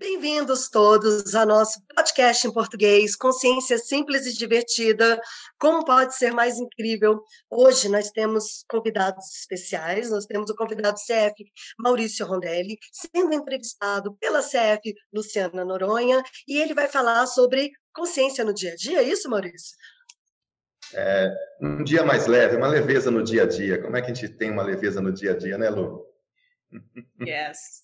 Bem-vindos todos ao nosso podcast em português, Consciência Simples e Divertida. Como pode ser mais incrível? Hoje nós temos convidados especiais, nós temos o convidado CF Maurício Rondelli, sendo entrevistado pela CF Luciana Noronha, e ele vai falar sobre consciência no dia a dia, é isso, Maurício? É, um dia mais leve, uma leveza no dia a dia. Como é que a gente tem uma leveza no dia a dia, né, Lu? Yes.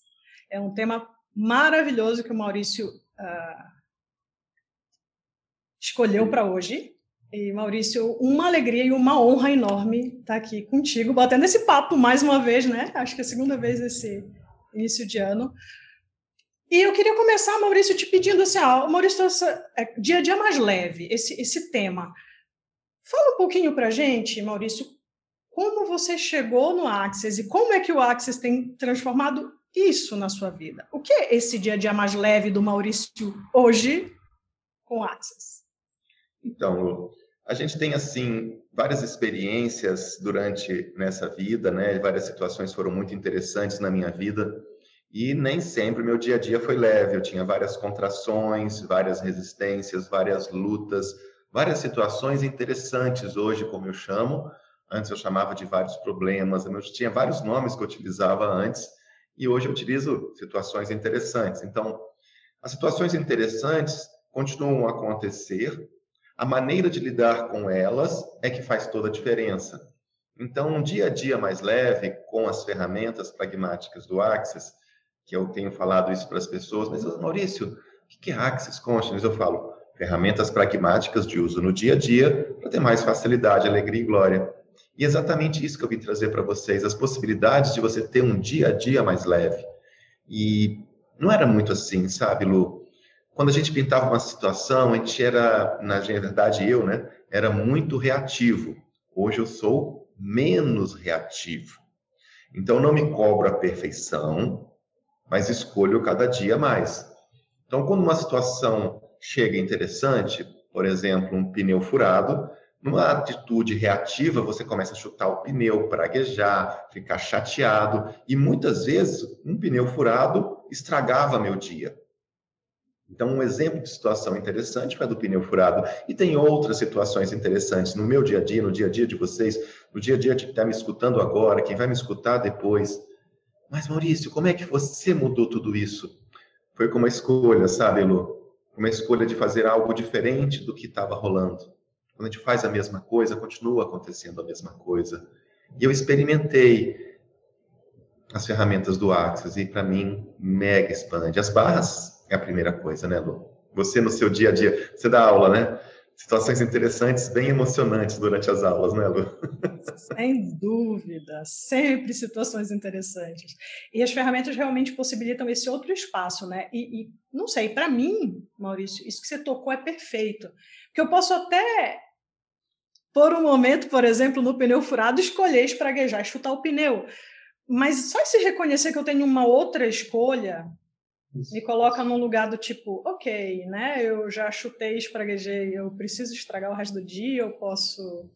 É um tema maravilhoso que o Maurício uh, escolheu para hoje. E, Maurício, uma alegria e uma honra enorme estar aqui contigo, batendo esse papo mais uma vez, né? Acho que é a segunda vez nesse início de ano. E eu queria começar, Maurício, te pedindo assim, Maurício, é, dia a dia mais leve, esse, esse tema. Fala um pouquinho para gente, Maurício, como você chegou no Axis e como é que o Axis tem transformado isso na sua vida? O que é esse dia a dia mais leve do Maurício hoje com Access? Então, a gente tem assim várias experiências durante nessa vida, né? Várias situações foram muito interessantes na minha vida e nem sempre meu dia a dia foi leve. Eu tinha várias contrações, várias resistências, várias lutas, várias situações interessantes hoje, como eu chamo. Antes eu chamava de vários problemas, eu tinha vários nomes que eu utilizava antes e hoje eu utilizo situações interessantes. Então, as situações interessantes continuam a acontecer, a maneira de lidar com elas é que faz toda a diferença. Então, um dia a dia mais leve, com as ferramentas pragmáticas do Axis, que eu tenho falado isso para as pessoas, mas Maurício, o que é Axis Consciousness? Eu falo, ferramentas pragmáticas de uso no dia a dia para ter mais facilidade, alegria e glória. E exatamente isso que eu vim trazer para vocês, as possibilidades de você ter um dia a dia mais leve. E não era muito assim, sabe, Lu? Quando a gente pintava uma situação, a gente era, na verdade eu, né, era muito reativo. Hoje eu sou menos reativo. Então não me cobro a perfeição, mas escolho cada dia mais. Então quando uma situação chega interessante, por exemplo, um pneu furado, numa atitude reativa, você começa a chutar o pneu, praguejar, ficar chateado. E muitas vezes, um pneu furado estragava meu dia. Então, um exemplo de situação interessante foi a do pneu furado. E tem outras situações interessantes no meu dia a dia, no dia a dia de vocês, no dia a dia de quem está me escutando agora, quem vai me escutar depois. Mas, Maurício, como é que você mudou tudo isso? Foi com uma escolha, sabe, Lu? Uma escolha de fazer algo diferente do que estava rolando. Quando a gente faz a mesma coisa, continua acontecendo a mesma coisa. E eu experimentei as ferramentas do Axis e para mim mega expande. As barras é a primeira coisa, né, Lu? Você no seu dia a dia, você dá aula, né? Situações interessantes, bem emocionantes durante as aulas, né, Lu? Sem dúvida, sempre situações interessantes. E as ferramentas realmente possibilitam esse outro espaço, né? E, e não sei, para mim, Maurício, isso que você tocou é perfeito. Porque eu posso até por um momento, por exemplo, no pneu furado, escolher espraguejar, chutar o pneu. Mas só se reconhecer que eu tenho uma outra escolha Isso. me coloca num lugar do tipo, ok, né? Eu já chutei, espraguejei, eu preciso estragar o resto do dia, eu posso.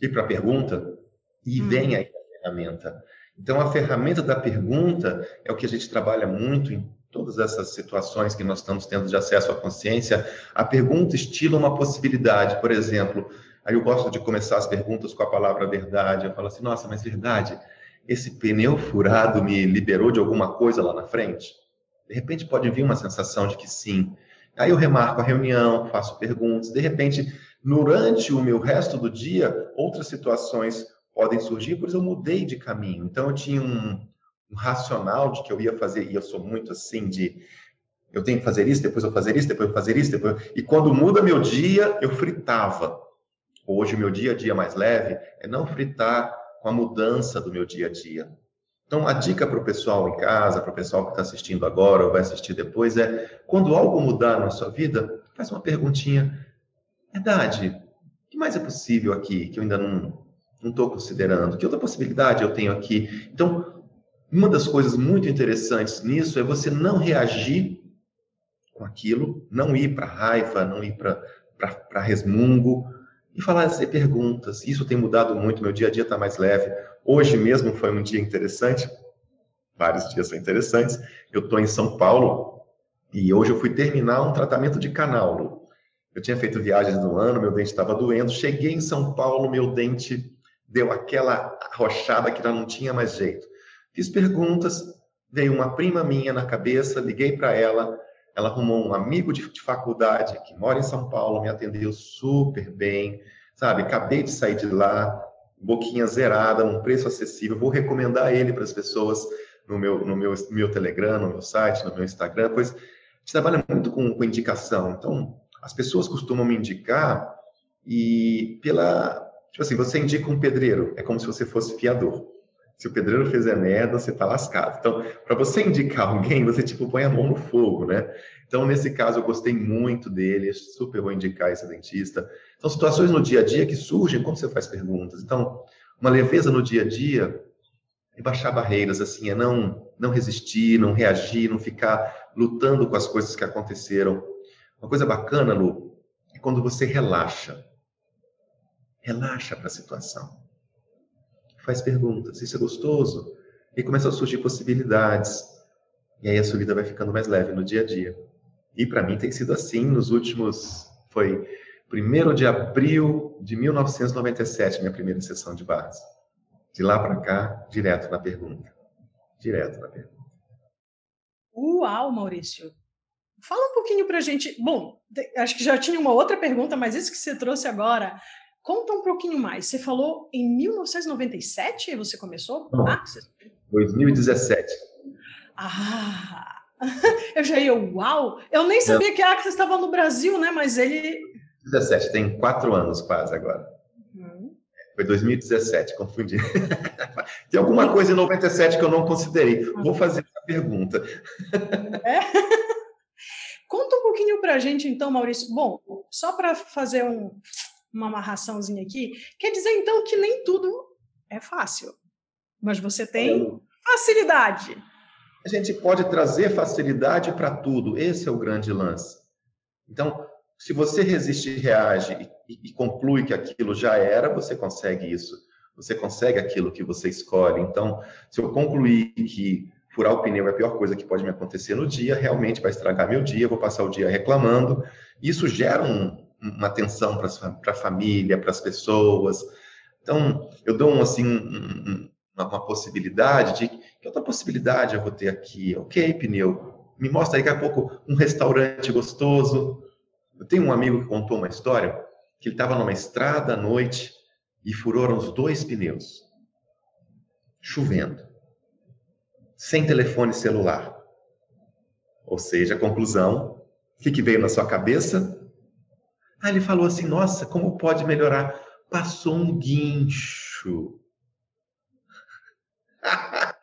Ir para a pergunta e hum. vem aí a ferramenta. Então, a ferramenta da pergunta é o que a gente trabalha muito em todas essas situações que nós estamos tendo de acesso à consciência. A pergunta estila uma possibilidade, por exemplo, Aí eu gosto de começar as perguntas com a palavra verdade. Eu falo assim, nossa, mas verdade, esse pneu furado me liberou de alguma coisa lá na frente? De repente pode vir uma sensação de que sim. Aí eu remarco a reunião, faço perguntas. De repente, durante o meu resto do dia, outras situações podem surgir, pois eu mudei de caminho. Então eu tinha um, um racional de que eu ia fazer, e eu sou muito assim de eu tenho que fazer isso, depois eu fazer isso, depois eu fazer isso, depois. E quando muda meu dia, eu fritava. Hoje, o meu dia a dia mais leve é não fritar com a mudança do meu dia a dia. Então, a dica para o pessoal em casa, para o pessoal que está assistindo agora ou vai assistir depois é: quando algo mudar na sua vida, faz uma perguntinha. Verdade, o que mais é possível aqui que eu ainda não estou considerando? Que outra possibilidade eu tenho aqui? Então, uma das coisas muito interessantes nisso é você não reagir com aquilo, não ir para raiva, não ir para resmungo, e fazer perguntas. Isso tem mudado muito, meu dia a dia está mais leve. Hoje mesmo foi um dia interessante, vários dias são interessantes. Eu estou em São Paulo E hoje eu fui terminar um tratamento de canal. Eu tinha feito viagens no ano, meu dente estava doendo. Cheguei em São Paulo, meu dente deu aquela arrochada que já não tinha mais jeito. Fiz perguntas, veio uma prima minha na cabeça, liguei para ela, ela arrumou um amigo de, de, faculdade que mora em São Paulo, me atendeu super bem, sabe? Acabei de sair de lá, boquinha zerada, num preço acessível. Vou recomendar ele para as pessoas no meu, no meu, meu Telegram, no meu site, no meu Instagram, pois a gente trabalha muito com, com indicação. Então, as pessoas costumam me indicar e pela. Tipo assim, você indica um pedreiro, é como se você fosse fiador. Se o pedreiro fizer merda, você tá lascado. Então, para você indicar alguém, você tipo põe a mão no fogo, né? Então, nesse caso, eu gostei muito dele, super vou indicar esse dentista. São situações no dia a dia que surgem quando você faz perguntas. Então, uma leveza no dia a dia é baixar barreiras, assim, é não, não resistir, não reagir, não ficar lutando com as coisas que aconteceram. Uma coisa bacana, Lu, é quando você relaxa. Relaxa para a situação faz perguntas. Isso é gostoso? E começam a surgir possibilidades. E aí a sua vida vai ficando mais leve no dia a dia. E para mim tem sido assim nos últimos. Foi 1 de abril de 1997, minha primeira sessão de base. De lá para cá, direto na pergunta. Direto na pergunta. Uau, Maurício. Fala um pouquinho para a gente. Bom, acho que já tinha uma outra pergunta, mas isso que você trouxe agora Conta um pouquinho mais. Você falou em 1997 você começou? Não, Axis? 2017. Ah, eu já ia, uau! Eu nem sabia Não. que a Axis estava no Brasil, né? Mas ele. 17, tem quatro anos quase agora. Uhum. Foi 2017, confundi. tem alguma coisa em 97 que eu não considerei. Vou fazer a pergunta. É? Conta um pouquinho para a gente, então, Maurício. Bom, só para fazer um, uma amarraçãozinha aqui, quer dizer então que nem tudo é fácil, mas você tem facilidade. A gente pode trazer facilidade para tudo, esse é o grande lance. Então, se você resiste e reage e, e conclui que aquilo já era, você consegue isso. Você consegue aquilo que você escolhe. Então, se eu concluir que furar o pneu é a pior coisa que pode me acontecer no dia, realmente vai estragar meu dia, vou passar o dia reclamando. Isso gera um, uma atenção para a família, para as pessoas. Então, eu dou um, assim, um, uma, uma, possibilidade de que outra possibilidade eu vou ter aqui? Ok, pneu, me mostra daqui a pouco um restaurante gostoso. Eu tenho um amigo que contou uma história que ele estava numa estrada à noite e furaram os dois pneus, chovendo, sem telefone celular. Ou seja, a conclusão, o que veio na sua cabeça? Aí ele falou assim: Nossa, como pode melhorar? Passou um guincho.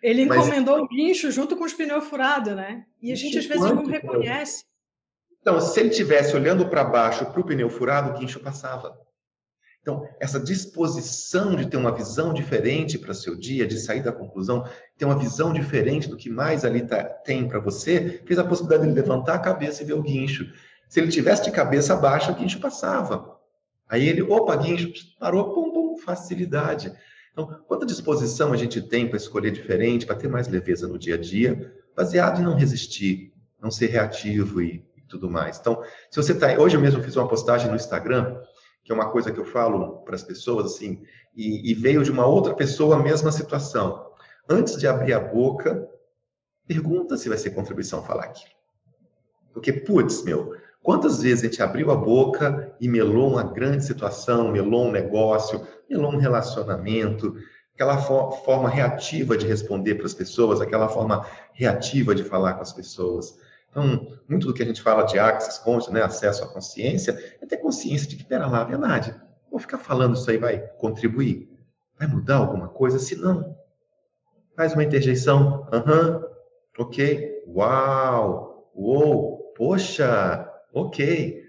Ele encomendou Mas, o guincho junto com os pneus furados, né? E a gente às vezes não reconhece. Então, se ele tivesse olhando para baixo para o pneu furado, o guincho passava. Então, essa disposição de ter uma visão diferente para seu dia, de sair da conclusão, ter uma visão diferente do que mais ali tá, tem para você, fez a possibilidade de levantar a cabeça e ver o guincho. Se ele tivesse de cabeça baixa, o guincho passava. Aí ele, opa, guincho, parou, pum, pum, facilidade. Então, quanta disposição a gente tem para escolher diferente, para ter mais leveza no dia a dia, baseado em não resistir, não ser reativo e, e tudo mais. Então, se você está. Hoje eu mesmo fiz uma postagem no Instagram, que é uma coisa que eu falo para as pessoas, assim, e, e veio de uma outra pessoa a mesma situação. Antes de abrir a boca, pergunta se vai ser contribuição falar aquilo. Porque, putz, meu, Quantas vezes a gente abriu a boca e melou uma grande situação, melou um negócio, melou um relacionamento, aquela for forma reativa de responder para as pessoas, aquela forma reativa de falar com as pessoas. Então, muito do que a gente fala de access conscious, né, acesso à consciência, é ter consciência de que, pera lá, verdade, vou ficar falando isso aí vai contribuir? Vai mudar alguma coisa? Se não, faz uma interjeição, aham, ok, uau, uou, poxa, Ok,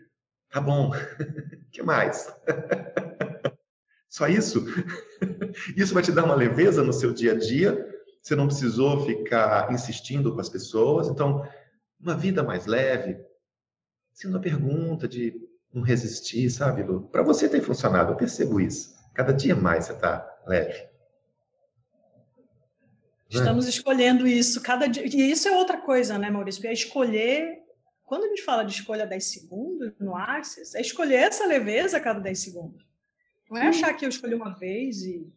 tá bom. Que mais? Só isso? Isso vai te dar uma leveza no seu dia a dia. Você não precisou ficar insistindo com as pessoas. Então, uma vida mais leve, sendo uma pergunta de não resistir, sabe, Lu? Para você tem funcionado, eu percebo isso. Cada dia mais você está leve. Estamos é. escolhendo isso cada dia. E isso é outra coisa, né, Maurício? É escolher. Quando a gente fala de escolha 10 segundos no Axis, é escolher essa leveza a cada 10 segundos. Não é achar que eu escolhi uma vez e.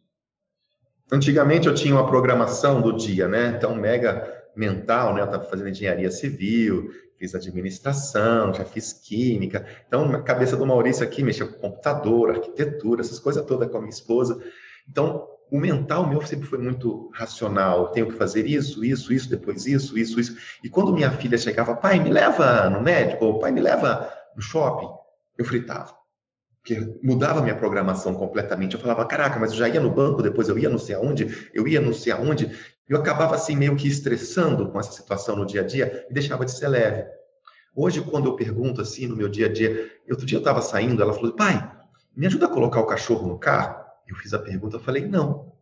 Antigamente eu tinha uma programação do dia, né? Então, mega mental, né? Eu estava fazendo engenharia civil, fiz administração, já fiz química. Então, na cabeça do Maurício aqui, mexeu com computador, arquitetura, essas coisas todas com a minha esposa. Então, o mental meu sempre foi muito racional. Tenho que fazer isso, isso, isso, depois isso, isso, isso. E quando minha filha chegava, pai, me leva no médico, ou pai, me leva no shopping, eu fritava. Porque mudava minha programação completamente. Eu falava, caraca, mas eu já ia no banco, depois eu ia não sei aonde, eu ia não sei aonde. Eu acabava assim meio que estressando com essa situação no dia a dia e deixava de ser leve. Hoje, quando eu pergunto assim no meu dia a dia, outro dia eu estava saindo, ela falou, pai, me ajuda a colocar o cachorro no carro? Eu fiz a pergunta, eu falei, não.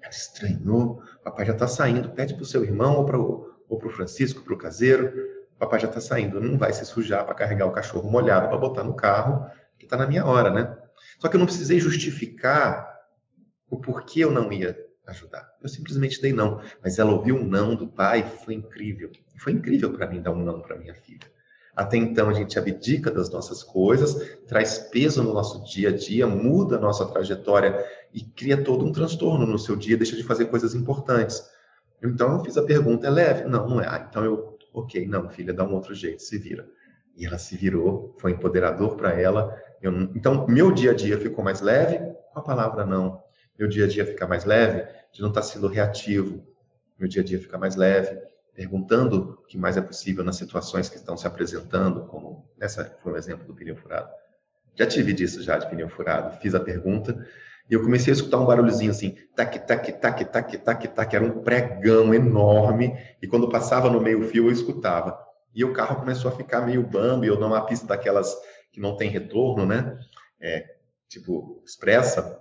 Ela estranhou, papai já está saindo, pede para o seu irmão ou para o Francisco, para o caseiro, papai já está saindo, não vai se sujar para carregar o cachorro molhado para botar no carro, que está na minha hora, né? Só que eu não precisei justificar o porquê eu não ia ajudar. Eu simplesmente dei não. Mas ela ouviu um não do pai, foi incrível. Foi incrível para mim dar um não para minha filha. Até então a gente abdica das nossas coisas, traz peso no nosso dia a dia, muda a nossa trajetória e cria todo um transtorno no seu dia, deixa de fazer coisas importantes. Então eu fiz a pergunta, é leve? Não, não é. Ah, então eu, ok, não, filha, dá um outro jeito, se vira. E ela se virou, foi empoderador para ela. Eu, então, meu dia a dia ficou mais leve com a palavra não. Meu dia a dia fica mais leve de não estar tá sendo reativo. Meu dia a dia fica mais leve perguntando o que mais é possível nas situações que estão se apresentando, como essa foi um exemplo do pneu furado. Já tive disso já de pneu furado. Fiz a pergunta e eu comecei a escutar um barulhozinho assim, tac, tac, tac, tac, tac, tac, era um pregão enorme e quando passava no meio fio eu escutava. E o carro começou a ficar meio bambi, ou numa pista daquelas que não tem retorno, né? É, tipo, expressa,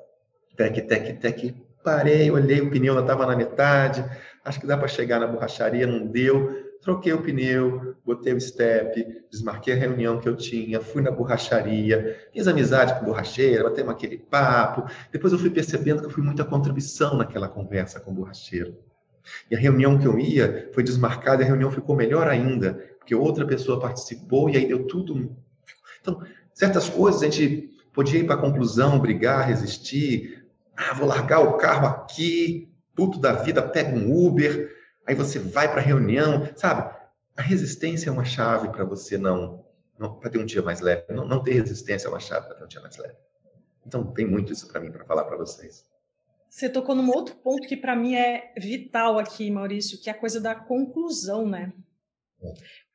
tec, tec, tec, parei, olhei, o pneu ainda estava na metade, acho que dá para chegar na borracharia, não deu. Troquei o pneu, botei o step, desmarquei a reunião que eu tinha, fui na borracharia, fiz amizade com o borracheiro, batemos aquele papo. Depois eu fui percebendo que eu fui muita contribuição naquela conversa com o borracheiro. E a reunião que eu ia foi desmarcada e a reunião ficou melhor ainda, porque outra pessoa participou e aí deu tudo. Então, certas coisas a gente podia ir para a conclusão, brigar, resistir. Ah, vou largar o carro aqui, puto da vida, pega um Uber, aí você vai para a reunião, sabe? A resistência é uma chave para você não, não para ter um dia mais leve. Não, não ter resistência é uma chave para ter um dia mais leve. Então tem muito isso para mim para falar para vocês. Você tocou num outro ponto que para mim é vital aqui, Maurício, que é a coisa da conclusão, né?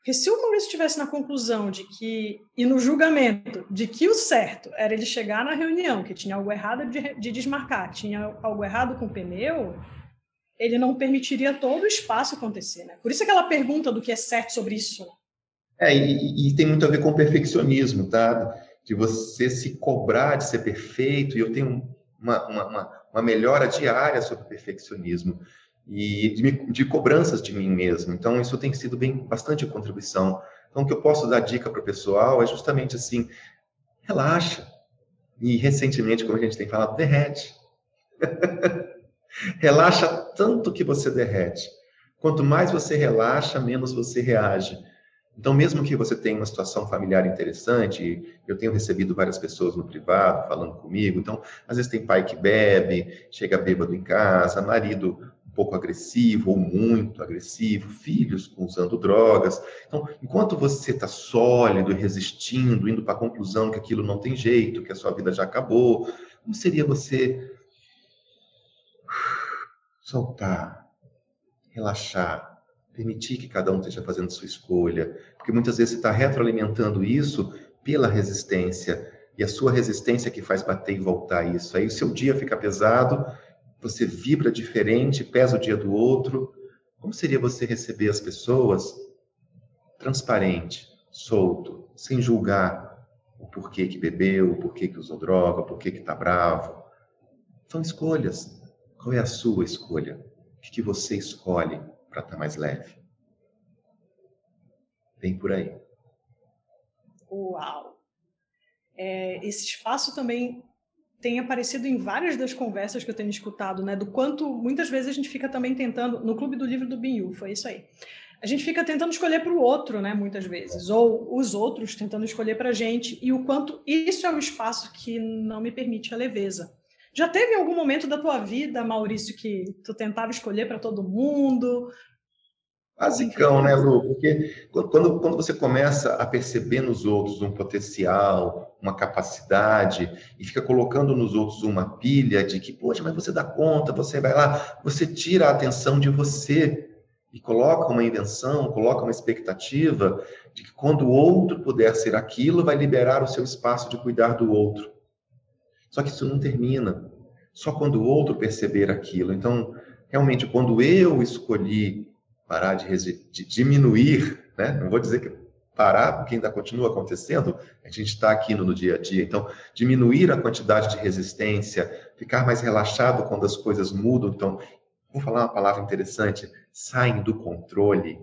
Porque se o Maurício estivesse na conclusão de que, e no julgamento, de que o certo era ele chegar na reunião, que tinha algo errado de, de desmarcar, tinha algo errado com o pneu, ele não permitiria todo o espaço acontecer, né? Por isso aquela pergunta do que é certo sobre isso. É, e, e tem muito a ver com o perfeccionismo, tá? De você se cobrar de ser perfeito, e eu tenho uma, uma, uma, uma melhora diária sobre o perfeccionismo e de, de, cobranças de mim mesmo. Então, isso tem sido bem bastante contribuição. Então, o que eu posso dar dica para o pessoal é justamente assim: relaxa. E recentemente, como a gente tem falado, derrete. relaxa tanto que você derrete. Quanto mais você relaxa, menos você reage. Então, mesmo que você tenha uma situação familiar interessante, eu tenho recebido várias pessoas no privado falando comigo. Então, às vezes tem pai que bebe, chega bêbado em casa, marido pouco agressivo ou muito agressivo, filhos usando drogas. Então, enquanto você está sólido resistindo, indo para a conclusão que aquilo não tem jeito, que a sua vida já acabou, como seria você soltar, relaxar, permitir que cada um esteja fazendo sua escolha? Porque muitas vezes você está retroalimentando isso pela resistência. E a sua resistência é que faz bater e voltar isso. Aí o seu dia fica pesado você vibra diferente, pesa o dia do outro. Como seria você receber as pessoas transparente, solto, sem julgar o porquê que bebeu, o porquê que usou droga, o porquê que está bravo? São escolhas. Qual é a sua escolha? O que você escolhe para estar tá mais leve? Vem por aí. Uau! É, esse espaço também tem aparecido em várias das conversas que eu tenho escutado, né? Do quanto muitas vezes a gente fica também tentando, no clube do livro do Binhu, foi isso aí. A gente fica tentando escolher para o outro, né? Muitas vezes, ou os outros tentando escolher para a gente, e o quanto isso é um espaço que não me permite a leveza. Já teve algum momento da tua vida, Maurício, que tu tentava escolher para todo mundo, Basicão, né, Lu? Porque quando, quando você começa a perceber nos outros um potencial, uma capacidade, e fica colocando nos outros uma pilha de que, poxa, mas você dá conta, você vai lá, você tira a atenção de você e coloca uma invenção, coloca uma expectativa de que quando o outro puder ser aquilo, vai liberar o seu espaço de cuidar do outro. Só que isso não termina. Só quando o outro perceber aquilo. Então, realmente, quando eu escolhi parar de, de diminuir, né? não vou dizer que parar, porque ainda continua acontecendo, a gente está aqui no, no, dia a dia. Então, diminuir a quantidade de resistência, ficar mais relaxado quando as coisas mudam. Então, vou falar uma palavra interessante: saem do controle.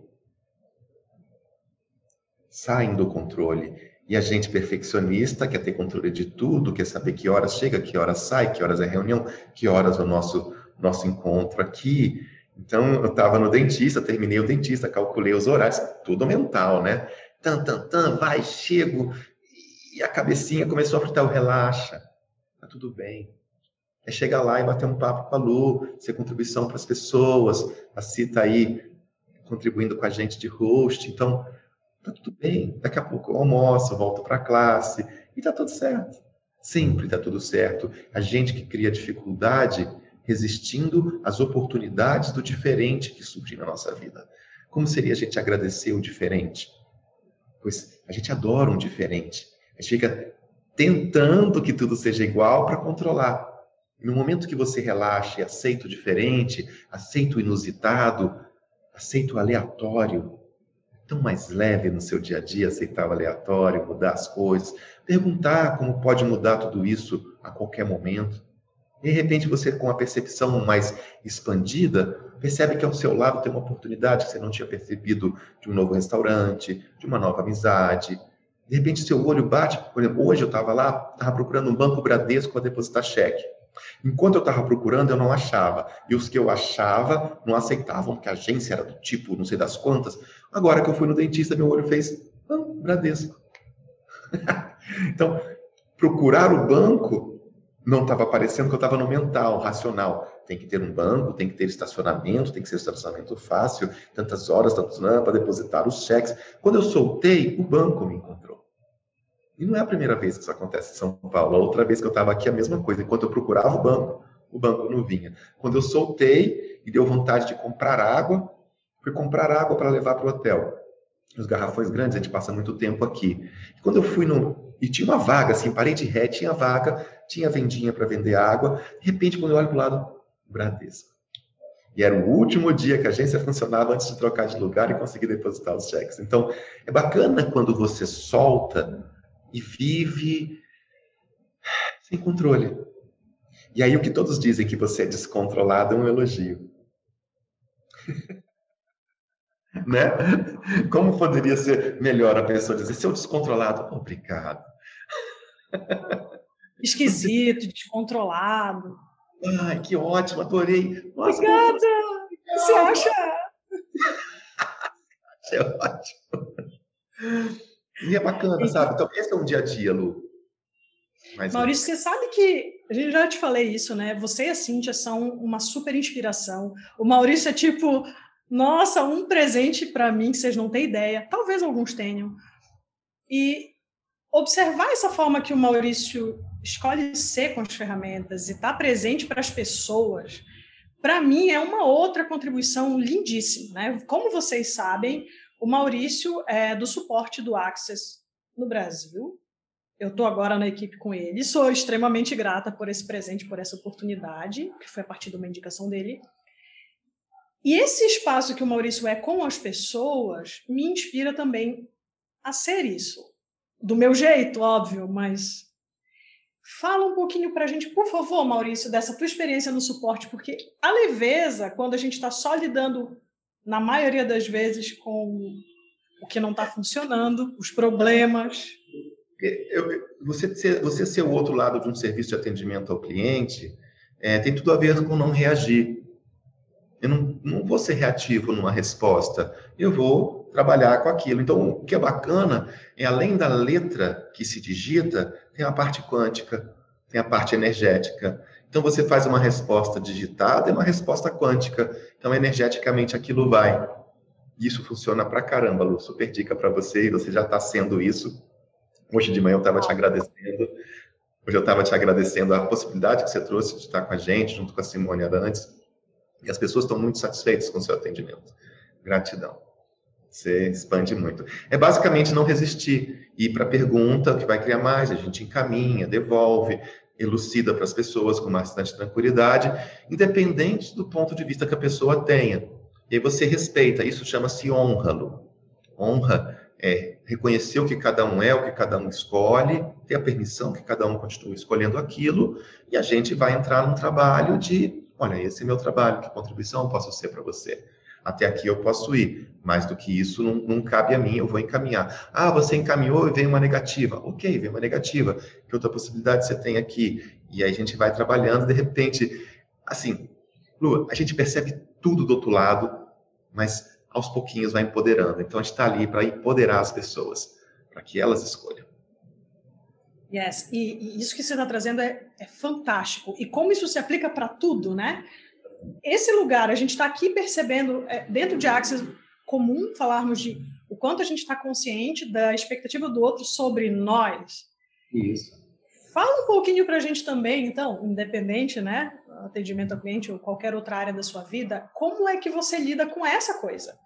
Saem do controle. E a gente perfeccionista quer ter controle de tudo, quer saber que horas chega, que horas sai, que horas é reunião, que horas é o nosso, nosso encontro aqui. Então, eu estava no dentista, terminei o dentista, calculei os horários, tudo mental, né? Tan, tan, tan, vai, chego. E a cabecinha começou a fritar, relaxa, tá tudo bem. É chegar lá e bater um papo com a Lu, ser contribuição para as pessoas, a Cita aí contribuindo com a gente de host. Então, tá tudo bem. Daqui a pouco eu almoço, volto para a classe e tá tudo certo. Sempre tá tudo certo. A gente que cria dificuldade resistindo às oportunidades do diferente que surgem na nossa vida. Como seria a gente agradecer o diferente? Pois a gente adora um diferente. A gente fica tentando que tudo seja igual para controlar. No momento que você relaxa e aceita o diferente, aceita o inusitado, aceita o aleatório, é tão mais leve no seu dia a dia aceitar o aleatório, mudar as coisas, perguntar como pode mudar tudo isso a qualquer momento. De repente, você, com a percepção mais expandida, percebe que ao seu lado tem uma oportunidade que você não tinha percebido de um novo restaurante, de uma nova amizade. De repente, seu olho bate. Por exemplo, hoje eu estava lá, estava procurando um banco Bradesco para depositar cheque. Enquanto eu estava procurando, eu não achava. E os que eu achava não aceitavam, porque a agência era do tipo, não sei das quantas. Agora que eu fui no dentista, meu olho fez, ah, Bradesco. então, procurar o banco não estava aparecendo que eu estava no mental, racional. Tem que ter um banco, tem que ter estacionamento, tem que ser estacionamento fácil, tantas horas, tantos anos para depositar os cheques. Quando eu soltei, o banco me encontrou. E não é a primeira vez que isso acontece em São Paulo. A outra vez que eu estava aqui, a mesma coisa. Enquanto eu procurava o banco, o banco não vinha. Quando eu soltei e deu vontade de comprar água, fui comprar água para levar para o hotel. Os garrafões grandes, a gente passa muito tempo aqui. E quando eu fui no. E tinha uma vaga, assim, parei de ré, tinha vaga, tinha vendinha para vender água. De repente, quando eu olho para o lado, Bradesco. E era o último dia que a agência funcionava antes de trocar de lugar e conseguir depositar os cheques. Então, é bacana quando você solta e vive sem controle. E aí, o que todos dizem que você é descontrolado é um elogio. né? Como poderia ser melhor a pessoa dizer, seu descontrolado, obrigado esquisito, descontrolado. Ai, que ótimo, adorei. Nossa, Obrigada! Você acha? é ótimo. E é bacana, sabe? Então, esse é um dia a dia, Lu. Mas, Maurício, você sabe que a gente já te falei isso, né? Você e a Cíntia são uma super inspiração. O Maurício é tipo, nossa, um presente para mim que vocês não têm ideia. Talvez alguns tenham. E observar essa forma que o Maurício escolhe ser com as ferramentas e estar tá presente para as pessoas, para mim é uma outra contribuição lindíssima. Né? Como vocês sabem, o Maurício é do suporte do Access no Brasil. Eu estou agora na equipe com ele. Sou extremamente grata por esse presente, por essa oportunidade, que foi a partir de uma indicação dele. E esse espaço que o Maurício é com as pessoas me inspira também a ser isso. Do meu jeito, óbvio, mas Fala um pouquinho para a gente, por favor, Maurício, dessa tua experiência no suporte, porque a leveza, quando a gente está só lidando, na maioria das vezes, com o que não está funcionando, os problemas. eu, você, ser, você ser o outro lado de um serviço de atendimento ao cliente é, tem tudo a ver com não reagir. Eu não, não vou ser reativo numa resposta, eu vou trabalhar com aquilo. Então, o que é bacana é, além da letra que se digita, tem a parte quântica, tem a parte energética. Então, você faz uma resposta digitada e uma resposta quântica. Então, energeticamente, aquilo vai. Isso funciona pra caramba, Lu. Super dica para você, e você já está sendo isso. Hoje de manhã eu estava te agradecendo. Hoje eu estava te agradecendo a possibilidade que você trouxe de estar com a gente, junto com a Simone Arantes. E as pessoas estão muito satisfeitas com o seu atendimento. Gratidão. Você expande muito. É basicamente não resistir, ir para a pergunta, que vai criar mais, a gente encaminha, devolve, elucida para as pessoas com bastante tranquilidade, independente do ponto de vista que a pessoa tenha. E aí você respeita, isso chama-se honra, Lu. Honra é reconhecer o que cada um é, o que cada um escolhe, ter a permissão que cada um continue escolhendo aquilo, e a gente vai entrar num trabalho de, olha, esse é meu trabalho, que contribuição posso ser para você? Até aqui eu posso ir, mais do que isso não, não, cabe a mim, eu vou encaminhar. Ah, você encaminhou e veio uma negativa. Ok, veio uma negativa. Que outra possibilidade você tem aqui? E aí a gente vai trabalhando, de repente, assim, Lu, a gente percebe tudo do outro lado, mas aos pouquinhos vai empoderando. Então a gente está ali para empoderar as pessoas, para que elas escolham. Yes, e, e isso que você está trazendo é, é, fantástico. E como isso se aplica para tudo, né? Esse lugar, a gente está aqui percebendo, é, dentro de Axis, comum falarmos de o quanto a gente está consciente da expectativa do outro sobre nós. Isso. Fala um pouquinho para a gente também, então, independente, né? atendimento ao cliente ou qualquer outra área da sua vida, como é que você lida com essa coisa?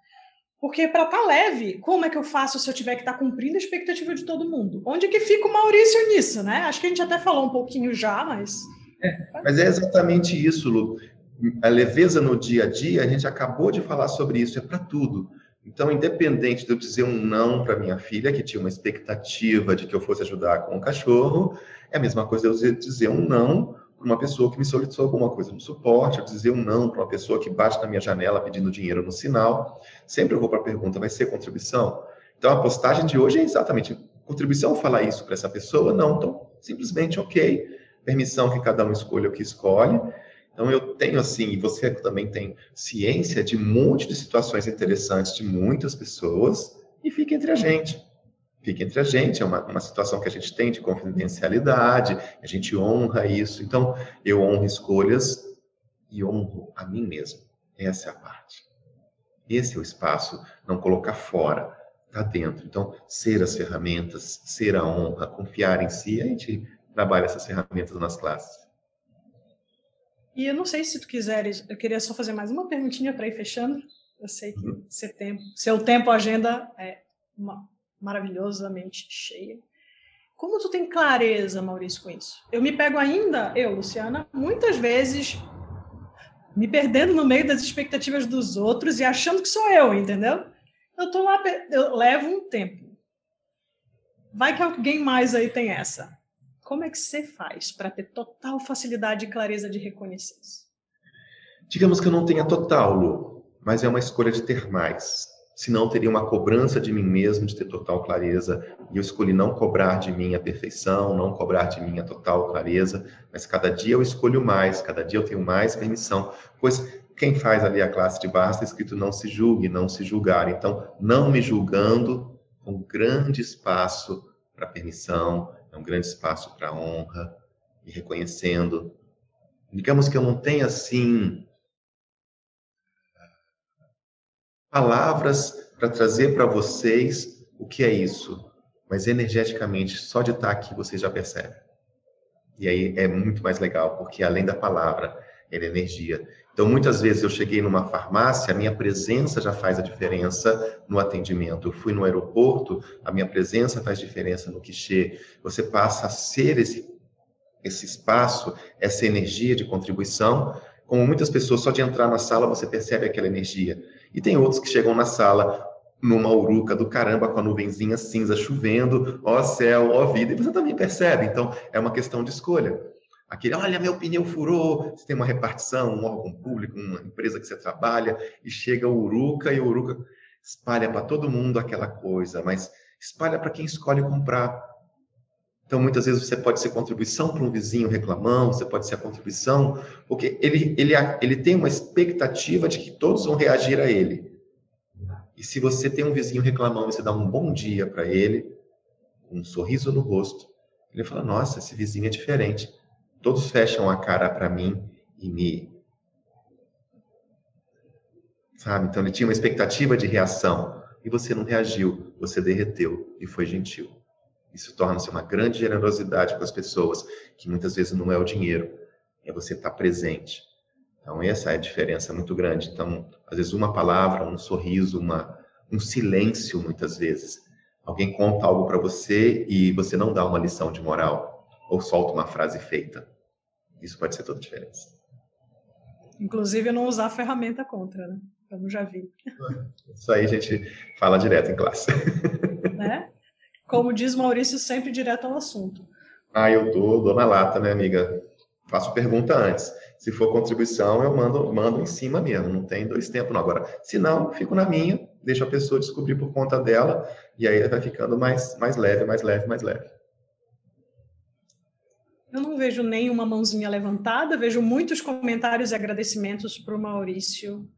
Porque para estar tá leve, como é que eu faço se eu tiver que estar tá cumprindo a expectativa de todo mundo? Onde que fica o Maurício nisso, né? Acho que a gente até falou um pouquinho já, mas. É, mas é exatamente isso, Lu. A leveza no dia a dia, a gente acabou de falar sobre isso, é para tudo. Então, independente de eu dizer um não para minha filha, que tinha uma expectativa de que eu fosse ajudar com o cachorro, é a mesma coisa eu dizer um não para uma pessoa que me solicitou alguma coisa no suporte, eu dizer um não para uma pessoa que bate na minha janela pedindo dinheiro no sinal. Sempre eu vou para a pergunta, vai ser contribuição? Então, a postagem de hoje é exatamente contribuição falar isso para essa pessoa? Não, então, simplesmente ok. Permissão que cada um escolha o que escolhe. Então, eu tenho assim, e você também tem ciência de um monte de situações interessantes de muitas pessoas, e fica entre a gente fica entre a gente, é uma, uma situação que a gente tem de confidencialidade, a gente honra isso. Então, eu honro escolhas e honro a mim mesmo. Essa é a parte. Esse é o espaço, não colocar fora, tá dentro. Então, ser as ferramentas, ser a honra, confiar em si, a gente trabalha essas ferramentas nas classes. E eu não sei se tu quiseres, eu queria só fazer mais uma perguntinha para ir fechando. Eu sei que uhum. seu tempo, seu tempo, agenda é uma, maravilhosamente cheia. Como tu tem clareza, Maurício, com isso? Eu me pego ainda, eu, Luciana, muitas vezes me perdendo no meio das expectativas dos outros e achando que sou eu, entendeu? Eu tô lá, eu levo um tempo. Vai que alguém mais aí tem essa. Como é que você faz para ter total facilidade e clareza de reconhecer isso? Digamos que eu não tenha total, Lu, mas é uma escolha de ter mais senão teria uma cobrança de mim mesmo de ter total clareza. E eu escolhi não cobrar de mim a perfeição, não cobrar de mim a total clareza, mas cada dia eu escolho mais, cada dia eu tenho mais permissão, pois quem faz ali a classe de barra está escrito não se julgue, não se julgar. Então, não me julgando, um grande espaço para permissão, é um grande espaço para honra e reconhecendo. Digamos que eu não tenha assim palavras para trazer para vocês o que é isso, mas energeticamente, só de estar aqui vocês já percebem. E aí é muito mais legal, porque além da palavra, é energia. Então, muitas vezes eu cheguei numa farmácia, a minha presença já faz a diferença no atendimento. Eu fui no aeroporto, a minha presença faz diferença no quichê. Você passa a ser esse, esse espaço, essa energia de contribuição. Como muitas pessoas, só de entrar na sala você percebe aquela energia. E tem outros que chegam na sala numa uruca do caramba com a nuvenzinha cinza chovendo, ó céu, ó vida, e você também percebe. Então, é uma questão de escolha. Aquele, olha, meu pneu furou, você tem uma repartição, um órgão público, uma empresa que você trabalha, e chega o uruca, e o uruca espalha para todo mundo aquela coisa, mas espalha para quem escolhe comprar. Então, muitas vezes você pode ser contribuição para um vizinho reclamão, você pode ser a contribuição, porque ele, ele, ele tem uma expectativa de que todos vão reagir a ele. E se você tem um vizinho reclamão e você dá um bom dia para ele, um sorriso no rosto, ele fala: Nossa, esse vizinho é diferente. Todos fecham a cara para mim e me. Sabe? Então ele tinha uma expectativa de reação e você não reagiu, você derreteu e foi gentil. Isso torna-se uma grande generosidade com as pessoas, que muitas vezes não é o dinheiro, é você estar presente. Então, essa é a diferença muito grande. Então, às vezes, uma palavra, um sorriso, uma, um silêncio, muitas vezes. Alguém conta algo para você e você não dá uma lição de moral ou solta uma frase feita. Isso pode ser toda a diferença. Inclusive, não usar a ferramenta contra, né? Como já vi. Isso aí a gente fala direto em classe. Né? Como diz Maurício, sempre direto ao assunto. Ah, eu dou, dou na lata, né, amiga? Faço pergunta antes. Se for contribuição, eu mando, mando em cima mesmo, não tem dois tempos não. Agora, se não, fico na minha, deixo a pessoa descobrir por conta dela, e aí vai ficando mais, mais leve, mais leve, mais leve. Eu não vejo nenhuma mãozinha levantada, vejo muitos comentários e agradecimentos para o Maurício,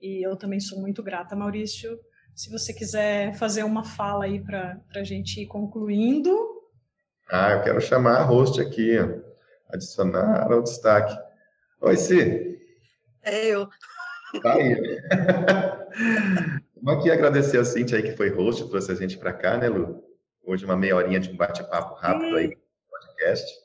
e eu também sou muito grata, Maurício, se você quiser fazer uma fala aí para a gente ir concluindo. Ah, eu quero chamar a host aqui, adicionar ao destaque. Oi, Si. É eu. Tá aí. Vamos aqui agradecer a Cintia aí que foi host, trouxe a gente para cá, né, Lu? Hoje uma meia horinha de um bate-papo rápido aí no podcast.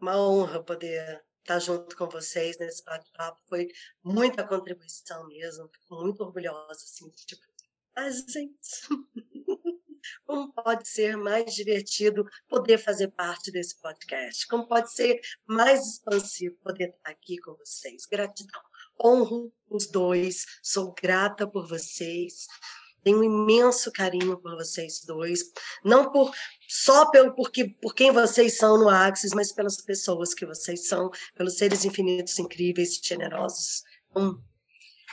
Uma honra poder estar junto com vocês nesse bate-papo. Foi muita contribuição mesmo. Fico muito orgulhosa, assim, tipo, a gente. Como pode ser mais divertido poder fazer parte desse podcast? Como pode ser mais expansivo poder estar aqui com vocês? Gratidão. Honro os dois, sou grata por vocês. Tenho um imenso carinho por vocês dois, não por só pelo porque, por quem vocês são no Axis, mas pelas pessoas que vocês são, pelos seres infinitos, incríveis, generosos. Como,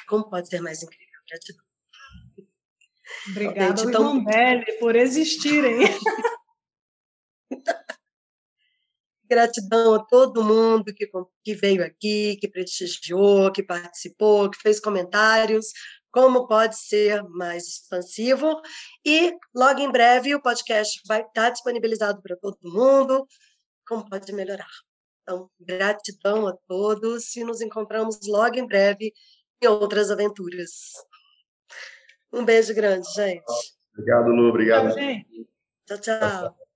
como pode ser mais incrível? Gratidão. Obrigada, então... Belli, por existirem. Gratidão a todo mundo que, que veio aqui, que prestigiou, que participou, que fez comentários. Como pode ser mais expansivo. E logo em breve o podcast vai estar disponibilizado para todo mundo. Como pode melhorar. Então, gratidão a todos e nos encontramos logo em breve em outras aventuras. Um beijo grande, gente. Obrigado, Lu. Obrigado. Tchau, gente. Tchau, tchau.